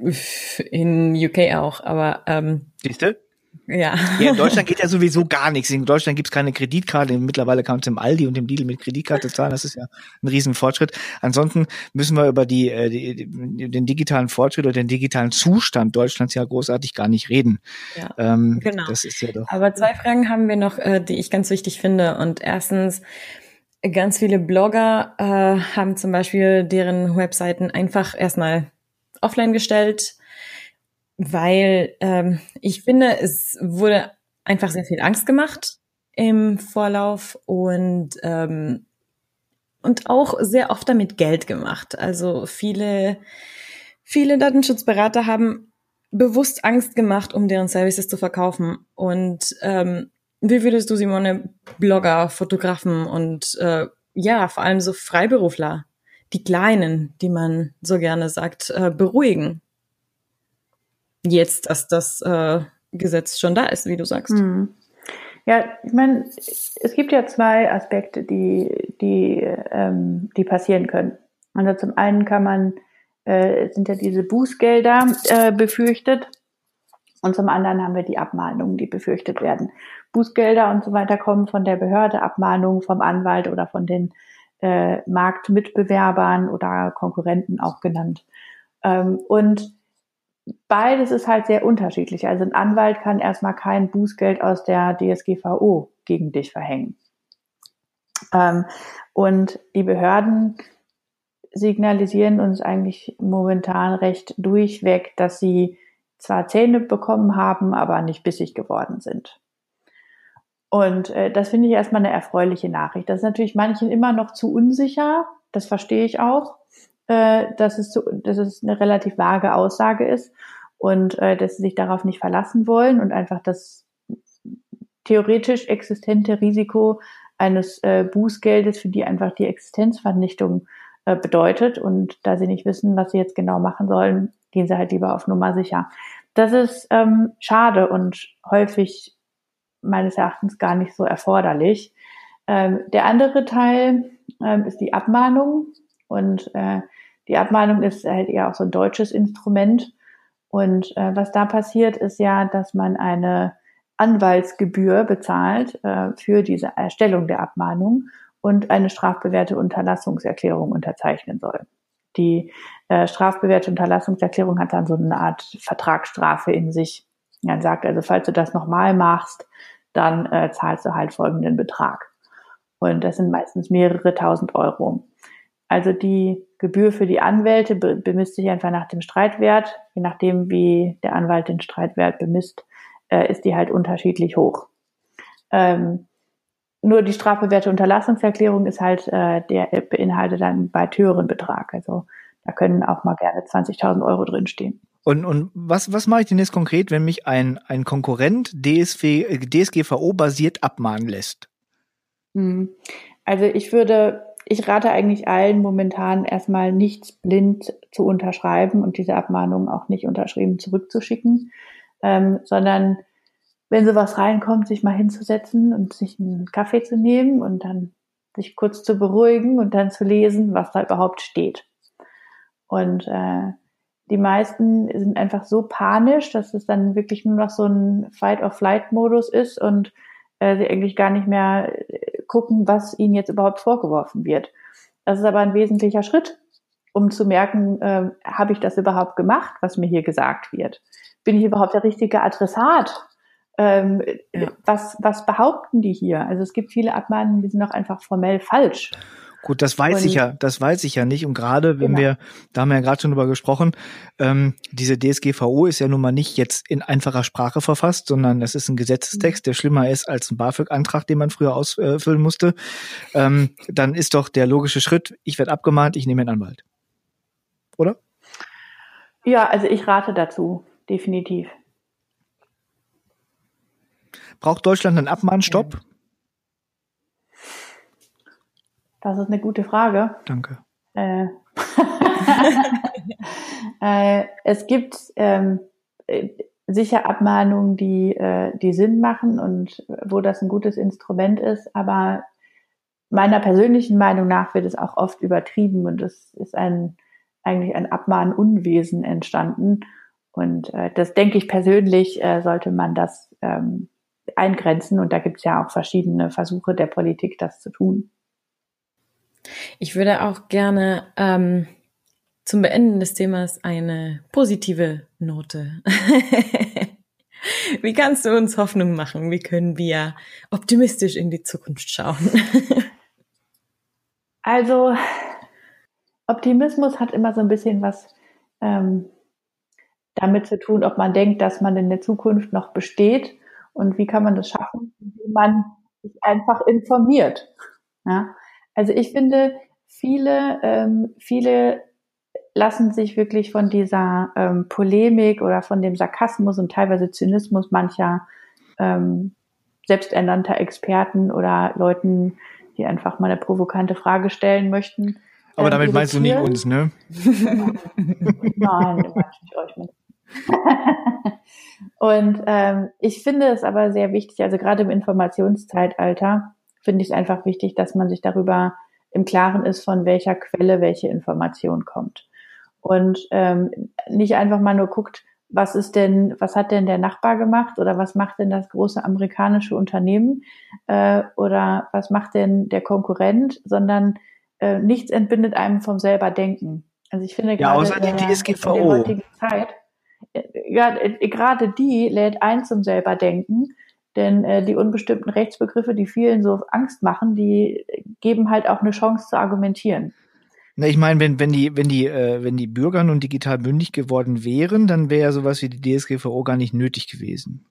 in UK auch, aber ähm, Siehste? Ja. ja. In Deutschland geht ja sowieso gar nichts. In Deutschland gibt's keine Kreditkarte. Mittlerweile kann man im Aldi und im Lidl mit Kreditkarte zahlen. Das ist ja ein Riesenfortschritt. Ansonsten müssen wir über die, äh, die, den digitalen Fortschritt oder den digitalen Zustand Deutschlands ja großartig gar nicht reden. Ja, ähm, genau. Das ist ja doch. Aber zwei Fragen haben wir noch, äh, die ich ganz wichtig finde. Und erstens, ganz viele Blogger äh, haben zum Beispiel deren Webseiten einfach erstmal offline gestellt weil ähm, ich finde, es wurde einfach sehr viel Angst gemacht im Vorlauf und ähm, und auch sehr oft damit Geld gemacht. Also viele viele Datenschutzberater haben bewusst Angst gemacht, um deren Services zu verkaufen. Und ähm, wie würdest du, Simone, Blogger, Fotografen und äh, ja, vor allem so Freiberufler, die Kleinen, die man so gerne sagt, äh, beruhigen? Jetzt, dass das äh, Gesetz schon da ist, wie du sagst. Hm. Ja, ich meine, es gibt ja zwei Aspekte, die, die, ähm, die passieren können. Also zum einen kann man, äh, sind ja diese Bußgelder äh, befürchtet und zum anderen haben wir die Abmahnungen, die befürchtet werden. Bußgelder und so weiter kommen von der Behörde, Abmahnungen vom Anwalt oder von den äh, Marktmitbewerbern oder Konkurrenten auch genannt. Ähm, und beides ist halt sehr unterschiedlich. Also ein Anwalt kann erstmal kein Bußgeld aus der DSGVO gegen dich verhängen. Ähm, und die Behörden signalisieren uns eigentlich momentan recht durchweg, dass sie zwar Zähne bekommen haben, aber nicht bissig geworden sind. Und äh, das finde ich erstmal eine erfreuliche Nachricht. Das ist natürlich manchen immer noch zu unsicher, das verstehe ich auch äh, dass, es so, dass es eine relativ vage Aussage ist und äh, dass sie sich darauf nicht verlassen wollen und einfach das theoretisch existente Risiko eines äh, Bußgeldes, für die einfach die Existenzvernichtung äh, bedeutet. Und da sie nicht wissen, was sie jetzt genau machen sollen, gehen sie halt lieber auf Nummer sicher. Das ist ähm, schade und häufig meines Erachtens gar nicht so erforderlich. Ähm, der andere Teil ähm, ist die Abmahnung. Und äh, die Abmahnung ist halt eher auch so ein deutsches Instrument. Und äh, was da passiert, ist ja, dass man eine Anwaltsgebühr bezahlt äh, für diese Erstellung der Abmahnung und eine strafbewährte Unterlassungserklärung unterzeichnen soll. Die äh, strafbewährte Unterlassungserklärung hat dann so eine Art Vertragsstrafe in sich. Man sagt also, falls du das nochmal machst, dann äh, zahlst du halt folgenden Betrag. Und das sind meistens mehrere tausend Euro. Also die Gebühr für die Anwälte bemisst sich einfach nach dem Streitwert. Je nachdem, wie der Anwalt den Streitwert bemisst, äh, ist die halt unterschiedlich hoch. Ähm, nur die strafbewährte Unterlassungserklärung ist halt, äh, der beinhaltet dann bei höheren Betrag. Also da können auch mal gerne 20.000 Euro drinstehen. Und, und was, was mache ich denn jetzt konkret, wenn mich ein, ein Konkurrent DSV, DSGVO basiert abmahnen lässt? Hm. Also ich würde ich rate eigentlich allen momentan erstmal nichts blind zu unterschreiben und diese Abmahnung auch nicht unterschrieben zurückzuschicken, ähm, sondern wenn sowas reinkommt, sich mal hinzusetzen und sich einen Kaffee zu nehmen und dann sich kurz zu beruhigen und dann zu lesen, was da überhaupt steht. Und äh, die meisten sind einfach so panisch, dass es dann wirklich nur noch so ein Fight-or-Flight-Modus ist und äh, sie eigentlich gar nicht mehr äh, gucken, was ihnen jetzt überhaupt vorgeworfen wird. Das ist aber ein wesentlicher Schritt, um zu merken, äh, habe ich das überhaupt gemacht, was mir hier gesagt wird? Bin ich überhaupt der richtige Adressat? Ähm, ja. was, was behaupten die hier? Also es gibt viele Abmahnungen, die sind auch einfach formell falsch. Gut, das weiß und, ich ja, das weiß ich ja nicht. Und gerade wenn genau. wir, da haben wir ja gerade schon drüber gesprochen, ähm, diese DSGVO ist ja nun mal nicht jetzt in einfacher Sprache verfasst, sondern das ist ein Gesetzestext, der schlimmer ist als ein BAföG-Antrag, den man früher ausfüllen musste. Ähm, dann ist doch der logische Schritt, ich werde abgemahnt, ich nehme einen Anwalt. Oder? Ja, also ich rate dazu, definitiv. Braucht Deutschland einen Abmahnstopp? Ja. Das ist eine gute Frage. Danke. Äh, äh, es gibt ähm, äh, sicher Abmahnungen, die, äh, die Sinn machen und wo das ein gutes Instrument ist, aber meiner persönlichen Meinung nach wird es auch oft übertrieben und es ist ein eigentlich ein Abmahnunwesen entstanden. Und äh, das denke ich persönlich, äh, sollte man das ähm, eingrenzen. Und da gibt es ja auch verschiedene Versuche der Politik, das zu tun. Ich würde auch gerne ähm, zum Beenden des Themas eine positive Note. Wie kannst du uns Hoffnung machen? Wie können wir optimistisch in die Zukunft schauen? also, Optimismus hat immer so ein bisschen was ähm, damit zu tun, ob man denkt, dass man in der Zukunft noch besteht und wie kann man das schaffen, indem man sich einfach informiert. Ja? Also ich finde, viele, ähm, viele lassen sich wirklich von dieser ähm, Polemik oder von dem Sarkasmus und teilweise Zynismus mancher ähm, selbsternannter Experten oder Leuten, die einfach mal eine provokante Frage stellen möchten. Aber damit irritieren. meinst du nicht uns, ne? Nein, nicht euch mit. und ähm, ich finde es aber sehr wichtig, also gerade im Informationszeitalter, finde ich es einfach wichtig, dass man sich darüber im Klaren ist, von welcher Quelle welche Information kommt. Und ähm, nicht einfach mal nur guckt, was ist denn, was hat denn der Nachbar gemacht oder was macht denn das große amerikanische Unternehmen äh, oder was macht denn der Konkurrent, sondern äh, nichts entbindet einem vom selber Denken. Also ich finde ja, gerade in, der, in der heutigen Zeit, äh, ja, äh, gerade die lädt ein zum selber Denken denn äh, die unbestimmten Rechtsbegriffe, die vielen so Angst machen, die geben halt auch eine Chance zu argumentieren. Na, ich meine, wenn, wenn die, wenn die, äh, wenn die Bürger nun digital mündig geworden wären, dann wäre ja sowas wie die DSGVO gar nicht nötig gewesen.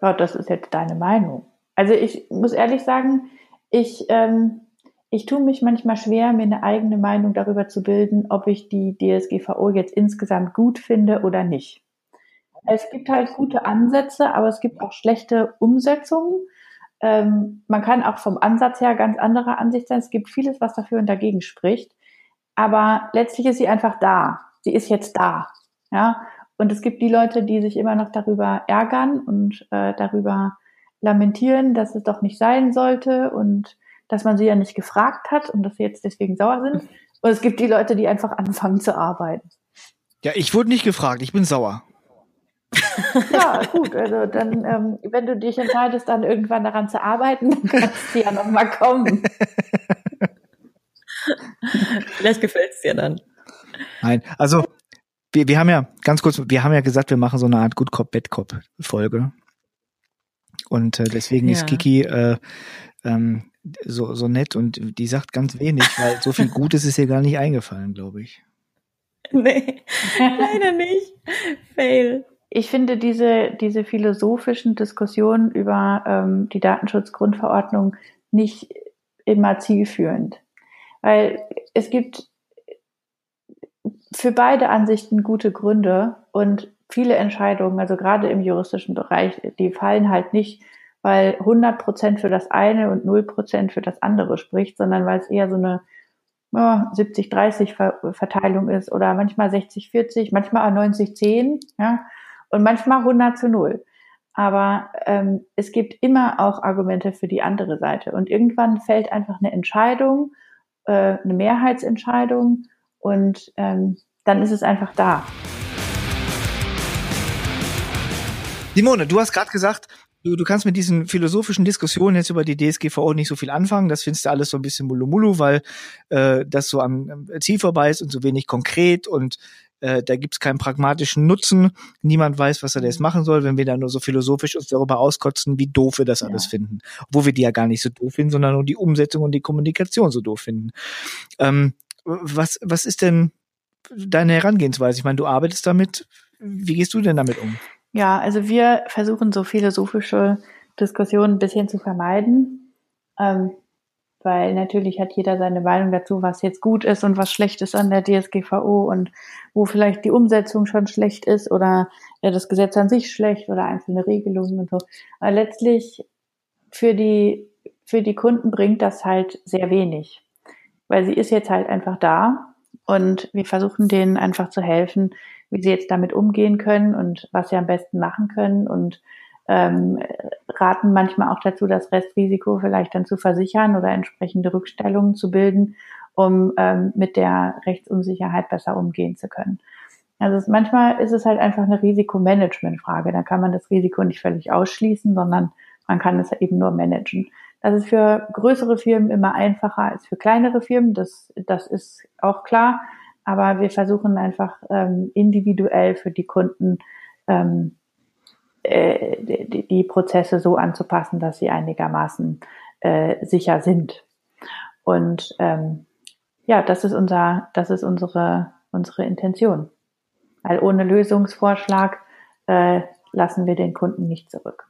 Ja, das ist jetzt deine Meinung. Also ich muss ehrlich sagen, ich, ähm, ich tue mich manchmal schwer, mir eine eigene Meinung darüber zu bilden, ob ich die DSGVO jetzt insgesamt gut finde oder nicht. Es gibt halt gute Ansätze, aber es gibt auch schlechte Umsetzungen. Ähm, man kann auch vom Ansatz her ganz anderer Ansicht sein. Es gibt vieles, was dafür und dagegen spricht. Aber letztlich ist sie einfach da. Sie ist jetzt da. Ja. Und es gibt die Leute, die sich immer noch darüber ärgern und äh, darüber lamentieren, dass es doch nicht sein sollte und dass man sie ja nicht gefragt hat und dass sie jetzt deswegen sauer sind. Und es gibt die Leute, die einfach anfangen zu arbeiten. Ja, ich wurde nicht gefragt, ich bin sauer. Ja, gut, also dann, ähm, wenn du dich entscheidest, dann irgendwann daran zu arbeiten, dann kannst du ja nochmal kommen. Vielleicht gefällt es dir dann. Nein, also wir, wir haben ja, ganz kurz, wir haben ja gesagt, wir machen so eine Art Good Cop, Bad Cop Folge. Und äh, deswegen ja. ist Kiki äh, ähm, so, so nett und die sagt ganz wenig, weil so viel Gutes ist ihr gar nicht eingefallen, glaube ich. Nee, leider nicht. Fail ich finde diese, diese philosophischen Diskussionen über ähm, die Datenschutzgrundverordnung nicht immer zielführend. Weil es gibt für beide Ansichten gute Gründe und viele Entscheidungen, also gerade im juristischen Bereich, die fallen halt nicht, weil 100 Prozent für das eine und 0 Prozent für das andere spricht, sondern weil es eher so eine ja, 70-30 Verteilung ist oder manchmal 60-40, manchmal auch 90-10, ja, und manchmal 100 zu 0. aber ähm, es gibt immer auch Argumente für die andere Seite. Und irgendwann fällt einfach eine Entscheidung, äh, eine Mehrheitsentscheidung und ähm, dann ist es einfach da. Simone, du hast gerade gesagt, du, du kannst mit diesen philosophischen Diskussionen jetzt über die DSGVO nicht so viel anfangen. Das findest du alles so ein bisschen Mulumulu, weil äh, das so am Ziel vorbei ist und so wenig konkret und äh, da gibt's keinen pragmatischen Nutzen. Niemand weiß, was er jetzt machen soll, wenn wir da nur so philosophisch uns darüber auskotzen, wie doof wir das ja. alles finden. Wo wir die ja gar nicht so doof finden, sondern nur die Umsetzung und die Kommunikation so doof finden. Ähm, was, was ist denn deine Herangehensweise? Ich meine, du arbeitest damit. Wie gehst du denn damit um? Ja, also wir versuchen so philosophische Diskussionen ein bisschen zu vermeiden, ähm, weil natürlich hat jeder seine Meinung dazu, was jetzt gut ist und was schlecht ist an der DSGVO und wo vielleicht die Umsetzung schon schlecht ist oder ja, das Gesetz an sich schlecht oder einzelne Regelungen und so. Aber letztlich für die, für die Kunden bringt das halt sehr wenig, weil sie ist jetzt halt einfach da und wir versuchen denen einfach zu helfen, wie sie jetzt damit umgehen können und was sie am besten machen können und ähm, raten manchmal auch dazu, das Restrisiko vielleicht dann zu versichern oder entsprechende Rückstellungen zu bilden, um ähm, mit der Rechtsunsicherheit besser umgehen zu können. Also es, manchmal ist es halt einfach eine Risikomanagementfrage. Da kann man das Risiko nicht völlig ausschließen, sondern man kann es eben nur managen. Das ist für größere Firmen immer einfacher als für kleinere Firmen. Das, das ist auch klar. Aber wir versuchen einfach ähm, individuell für die Kunden ähm, äh, die, die, Prozesse so anzupassen, dass sie einigermaßen äh, sicher sind. Und ähm, ja, das ist unser, das ist unsere unsere Intention. Weil ohne Lösungsvorschlag äh, lassen wir den Kunden nicht zurück.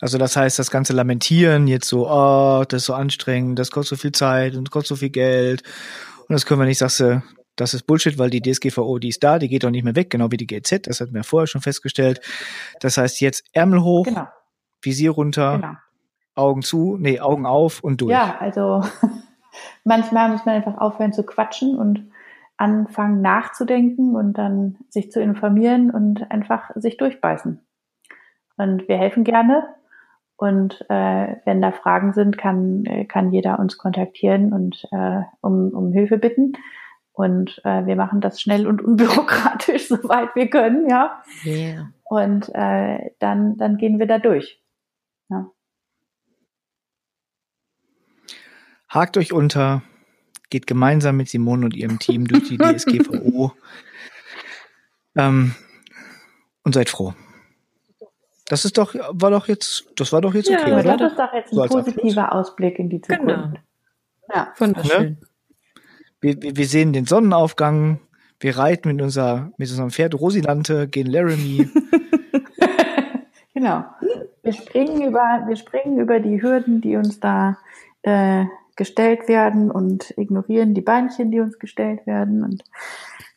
Also das heißt, das ganze Lamentieren jetzt so, oh, das ist so anstrengend, das kostet so viel Zeit und kostet so viel Geld und das können wir nicht, sagst du, das ist Bullshit, weil die DSGVO, die ist da, die geht doch nicht mehr weg, genau wie die GZ, das hatten wir vorher schon festgestellt. Das heißt jetzt Ärmel hoch, genau. Visier runter, genau. Augen zu, nee, Augen auf und durch. Ja, also manchmal muss man einfach aufhören zu quatschen und anfangen nachzudenken und dann sich zu informieren und einfach sich durchbeißen. Und wir helfen gerne. Und äh, wenn da Fragen sind, kann, kann jeder uns kontaktieren und äh, um, um Hilfe bitten. Und äh, wir machen das schnell und unbürokratisch, soweit wir können, ja. Yeah. Und äh, dann, dann gehen wir da durch. Ja. Hakt euch unter, geht gemeinsam mit Simone und ihrem Team durch die DSGVO ähm, und seid froh. Das ist doch, war doch jetzt, das war doch jetzt okay, ja, oder? Das ist doch jetzt ein so positiver Ausblick in die Zukunft. Genau. Ja, wunderschön. Ne? Wir, wir, sehen den Sonnenaufgang, wir reiten mit, unser, mit unserem Pferd Rosilante, gehen Laramie. genau. Wir springen über, wir springen über die Hürden, die uns da äh, gestellt werden und ignorieren die Beinchen, die uns gestellt werden und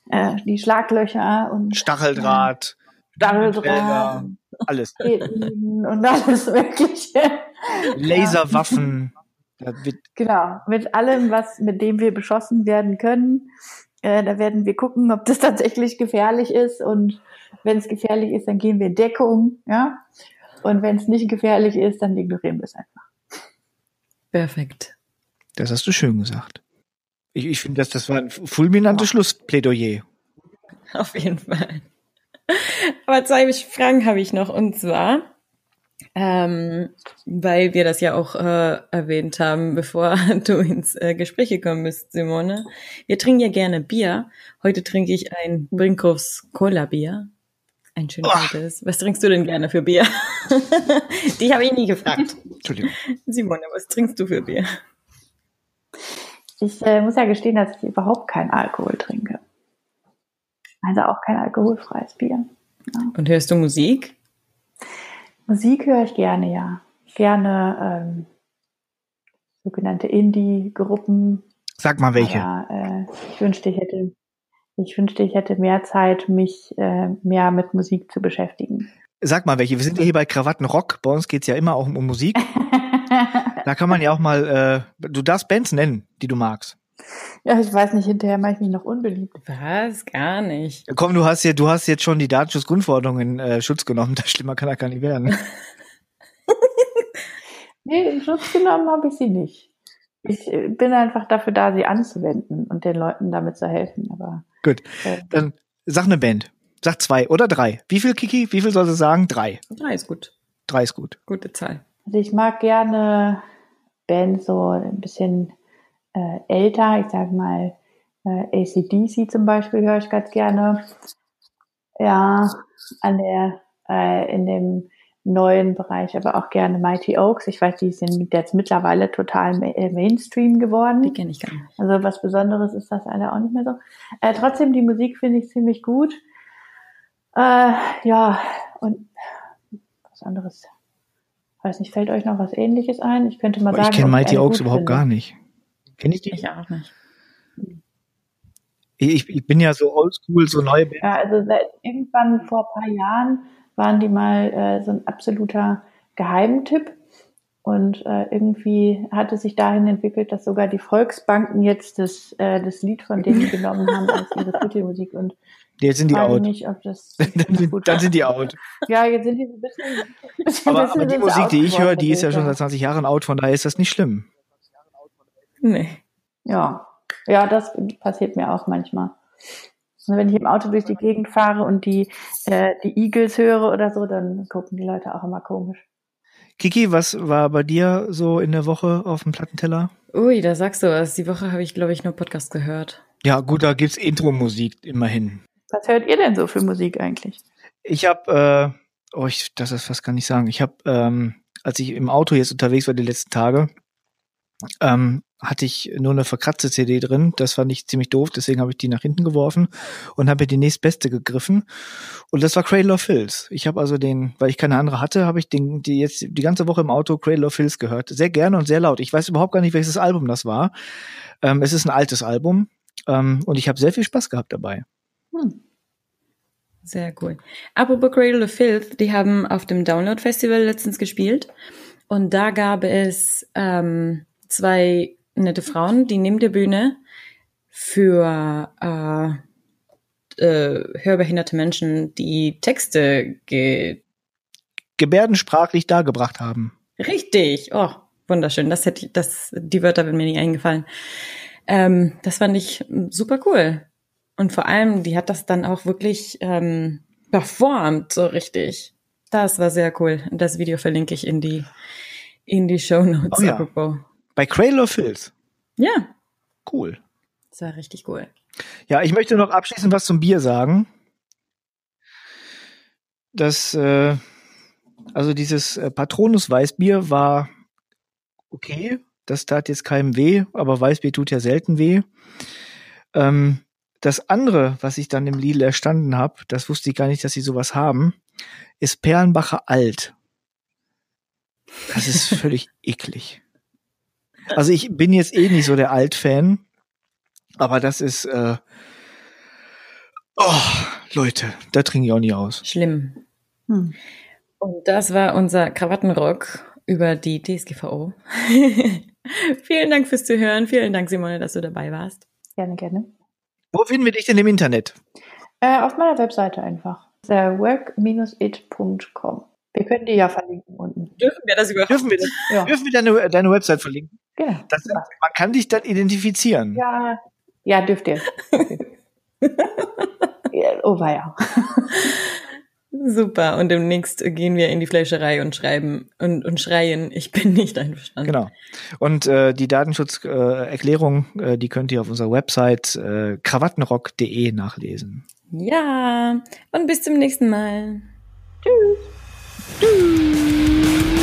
äh, die Schlaglöcher und Stacheldraht. Äh, Stacheldraht alles. und alles Mögliche. Laserwaffen. Genau, mit allem, was, mit dem wir beschossen werden können. Äh, da werden wir gucken, ob das tatsächlich gefährlich ist. Und wenn es gefährlich ist, dann gehen wir in Deckung, ja. Und wenn es nicht gefährlich ist, dann ignorieren wir es einfach. Perfekt. Das hast du schön gesagt. Ich, ich finde, das, das war ein fulminantes ja. Schlussplädoyer. Auf jeden Fall. Aber zwei Fragen habe ich noch und zwar, ähm, weil wir das ja auch äh, erwähnt haben, bevor du ins äh, Gespräch gekommen bist, Simone. Wir trinken ja gerne Bier. Heute trinke ich ein Brinkhoffs Cola Bier. Ein schönes altes. Was trinkst du denn gerne für Bier? Die habe ich nie gefragt. Entschuldigung. Simone, was trinkst du für Bier? Ich äh, muss ja gestehen, dass ich überhaupt keinen Alkohol trinke. Also auch kein alkoholfreies Bier. Ja. Und hörst du Musik? Musik höre ich gerne, ja. Gerne ähm, sogenannte Indie-Gruppen. Sag mal welche. Aber, äh, ich wünschte, ich hätte, ich wünschte, ich hätte mehr Zeit, mich äh, mehr mit Musik zu beschäftigen. Sag mal welche. Wir sind ja hier bei Krawatten Rock. Bei uns geht's ja immer auch um Musik. da kann man ja auch mal, äh, du darfst Bands nennen, die du magst. Ja, ich weiß nicht, hinterher mache ich mich noch unbeliebt. Was? Gar nicht. Komm, du hast ja, du hast jetzt schon die Datenschutzgrundverordnung in äh, Schutz genommen. Das schlimmer kann er gar nicht werden. Nee, in Schutz genommen habe ich sie nicht. Ich äh, bin einfach dafür da, sie anzuwenden und den Leuten damit zu helfen. Aber Gut. äh, Dann sag eine Band. Sag zwei oder drei. Wie viel, Kiki? Wie viel soll sie sagen? Drei. Drei ist gut. Drei ist gut. Gute Zahl. also ich mag gerne Bands so ein bisschen äh, älter. Ich sag mal äh, ACDC zum Beispiel höre ich ganz gerne. Ja, an der äh, in dem neuen Bereich, aber auch gerne Mighty Oaks. Ich weiß, die sind jetzt mittlerweile total äh, Mainstream geworden. Die kenne ich gar nicht. Also was Besonderes ist das leider auch nicht mehr so. Äh, trotzdem, die Musik finde ich ziemlich gut. Äh, ja, und was anderes. Weiß nicht, fällt euch noch was ähnliches ein? Ich könnte mal Aber sagen. ich kenne Mighty Oaks überhaupt finde. gar nicht. Kenn ich die? Ich auch nicht. Ich, ich bin ja so oldschool, so Band. Ja, also seit irgendwann vor ein paar Jahren waren die mal äh, so ein absoluter Geheimtipp. Und äh, irgendwie hatte sich dahin entwickelt, dass sogar die Volksbanken jetzt das, äh, das Lied von denen genommen haben als ihre Titelmusik. Und Jetzt sind die out. mich, ob das Dann sind, gut dann sind die out. Ja, jetzt sind die so ein bisschen. Aber, bisschen aber die Musik, die ich höre, die ist ja schon seit 20 Jahren out, von daher ist das nicht schlimm. Nee. Ja, ja, das passiert mir auch manchmal. Und wenn ich im Auto durch die Gegend fahre und die, äh, die Eagles höre oder so, dann gucken die Leute auch immer komisch. Kiki, was war bei dir so in der Woche auf dem Plattenteller? Ui, da sagst du was. Die Woche habe ich, glaube ich, nur Podcast gehört. Ja, gut, da gibt's Intro-Musik immerhin. Was hört ihr denn so für Musik eigentlich? Ich habe, äh, oh, ich das ist fast gar nicht sagen. Ich habe, ähm, als ich im Auto jetzt unterwegs war die letzten Tage, ähm, hatte ich nur eine verkratzte CD drin. Das fand ich ziemlich doof, deswegen habe ich die nach hinten geworfen und habe die nächstbeste gegriffen. Und das war Cradle of Filth. Ich habe also den, weil ich keine andere hatte, habe ich den die jetzt die ganze Woche im Auto Cradle of Filth gehört. Sehr gerne und sehr laut. Ich weiß überhaupt gar nicht, welches Album das war. Ähm, es ist ein altes Album ähm, und ich habe sehr viel Spaß gehabt dabei. Hm. Sehr cool. Apropos Cradle of Filth, die haben auf dem Download Festival letztens gespielt. Und da gab es ähm, zwei nette Frauen, die neben der Bühne für äh, äh, hörbehinderte Menschen die Texte ge Gebärdensprachlich dargebracht haben. Richtig. Oh, wunderschön. Das hätte ich, das, die Wörter wären mir nie eingefallen. Ähm, das fand ich super cool. Und vor allem, die hat das dann auch wirklich ähm, performt, so richtig. Das war sehr cool. Das Video verlinke ich in die, in die Show Notes. Oh ja. apropos. Bei Cradle of Filth. Ja, Cool. das war richtig cool. Ja, ich möchte noch abschließend was zum Bier sagen. Das, äh, also dieses äh, Patronus Weißbier war okay. Das tat jetzt keinem weh, aber Weißbier tut ja selten weh. Ähm, das andere, was ich dann im Lidl erstanden habe, das wusste ich gar nicht, dass sie sowas haben, ist Perlenbacher Alt. Das ist völlig eklig. Also ich bin jetzt eh nicht so der Alt-Fan, aber das ist, äh, oh, Leute, da trinke ich auch nie aus. Schlimm. Hm. Und das war unser Krawattenrock über die DSGVO. Vielen Dank fürs Zuhören. Vielen Dank, Simone, dass du dabei warst. Gerne, gerne. Wo finden wir dich denn im Internet? Äh, auf meiner Webseite einfach. Work-it.com. Wir können die ja verlinken unten. Dürfen wir das überhaupt? Dürfen wir, das, Ja, dürfen wir deine, deine Website verlinken? Genau. Das, man kann dich dann identifizieren. Ja, ja, dürft ihr. ja, oh, war ja. Super. Und demnächst gehen wir in die Fleischerei und schreiben und, und schreien, ich bin nicht einverstanden. Genau. Und äh, die Datenschutzerklärung, äh, äh, die könnt ihr auf unserer Website äh, krawattenrock.de nachlesen. Ja. Und bis zum nächsten Mal. Tschüss. Tschüss.